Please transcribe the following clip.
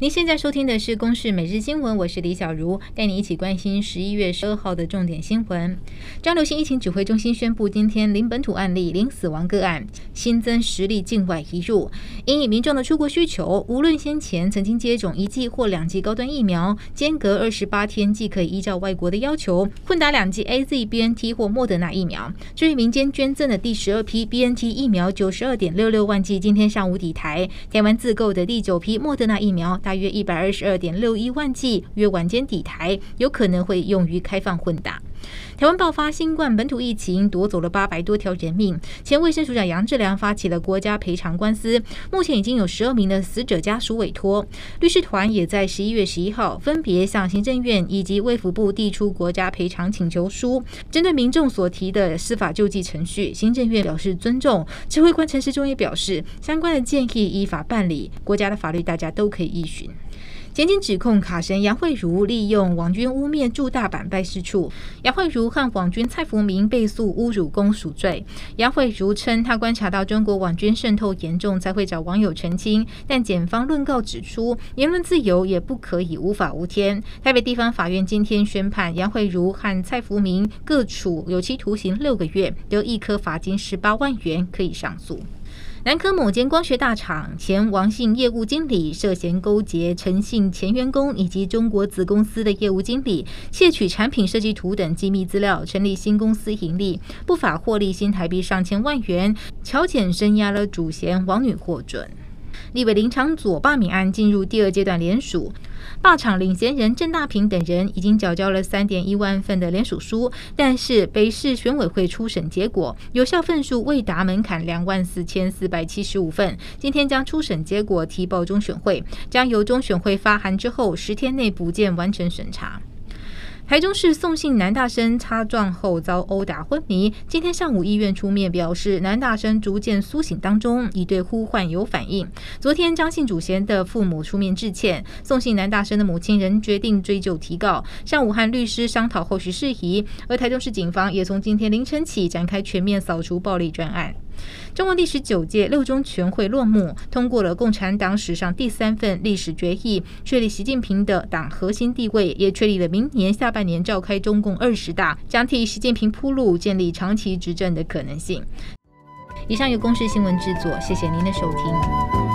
您现在收听的是《公视每日新闻》，我是李小茹，带你一起关心十一月十二号的重点新闻。张流行疫情指挥中心宣布，今天零本土案例、零死亡个案，新增十例境外移入。因应民众的出国需求，无论先前曾经接种一剂或两剂高端疫苗，间隔二十八天即可以依照外国的要求混打两剂 AZ、BNT 或莫德纳疫苗。至于民间捐赠的第十二批 BNT 疫苗九十二点六六万剂，今天上午抵台。台湾自购的第九批莫德纳疫苗。大约一百二十二点六一万剂，约晚间抵台，有可能会用于开放混打。台湾爆发新冠本土疫情，夺走了八百多条人命。前卫生署长杨志良发起了国家赔偿官司，目前已经有十二名的死者家属委托。律师团也在十一月十一号分别向行政院以及卫福部递出国家赔偿请求书。针对民众所提的司法救济程序，行政院表示尊重。指挥官陈时中也表示，相关的建议依法办理，国家的法律大家都可以依循。检警指控卡神杨慧如利用网军污蔑驻大阪办事处，杨慧如和网军蔡福明被诉侮辱公署罪。杨慧如称，他观察到中国网军渗透严重，才会找网友澄清。但检方论告指出，言论自由也不可以无法无天。台北地方法院今天宣判，杨慧如和蔡福明各处有期徒刑六个月，得一颗罚金十八万元，可以上诉。南科某间光学大厂前王姓业务经理涉嫌勾结陈姓前员工以及中国子公司的业务经理，窃取产品设计图等机密资料，成立新公司盈利，不法获利新台币上千万元，乔检声押了主嫌王女获准。立委林昶佐罢免案进入第二阶段联署。大厂领衔人郑大平等人已经缴交了三点一万份的联署书，但是北市选委会初审结果有效份数未达门槛两万四千四百七十五份，今天将初审结果提报中选会，将由中选会发函之后十天内补件完成审查。台中市宋姓男大生擦撞后遭殴打昏迷，今天上午医院出面表示，男大生逐渐苏醒当中，已对呼唤有反应。昨天张姓主嫌的父母出面致歉，宋姓男大生的母亲仍决定追究提告。上午和律师商讨后续事宜，而台中市警方也从今天凌晨起展开全面扫除暴力专案。中共第十九届六中全会落幕，通过了共产党史上第三份历史决议，确立习近平的党核心地位，也确立了明年下半年召开中共二十大，将替习近平铺路，建立长期执政的可能性。以上由公视新闻制作，谢谢您的收听。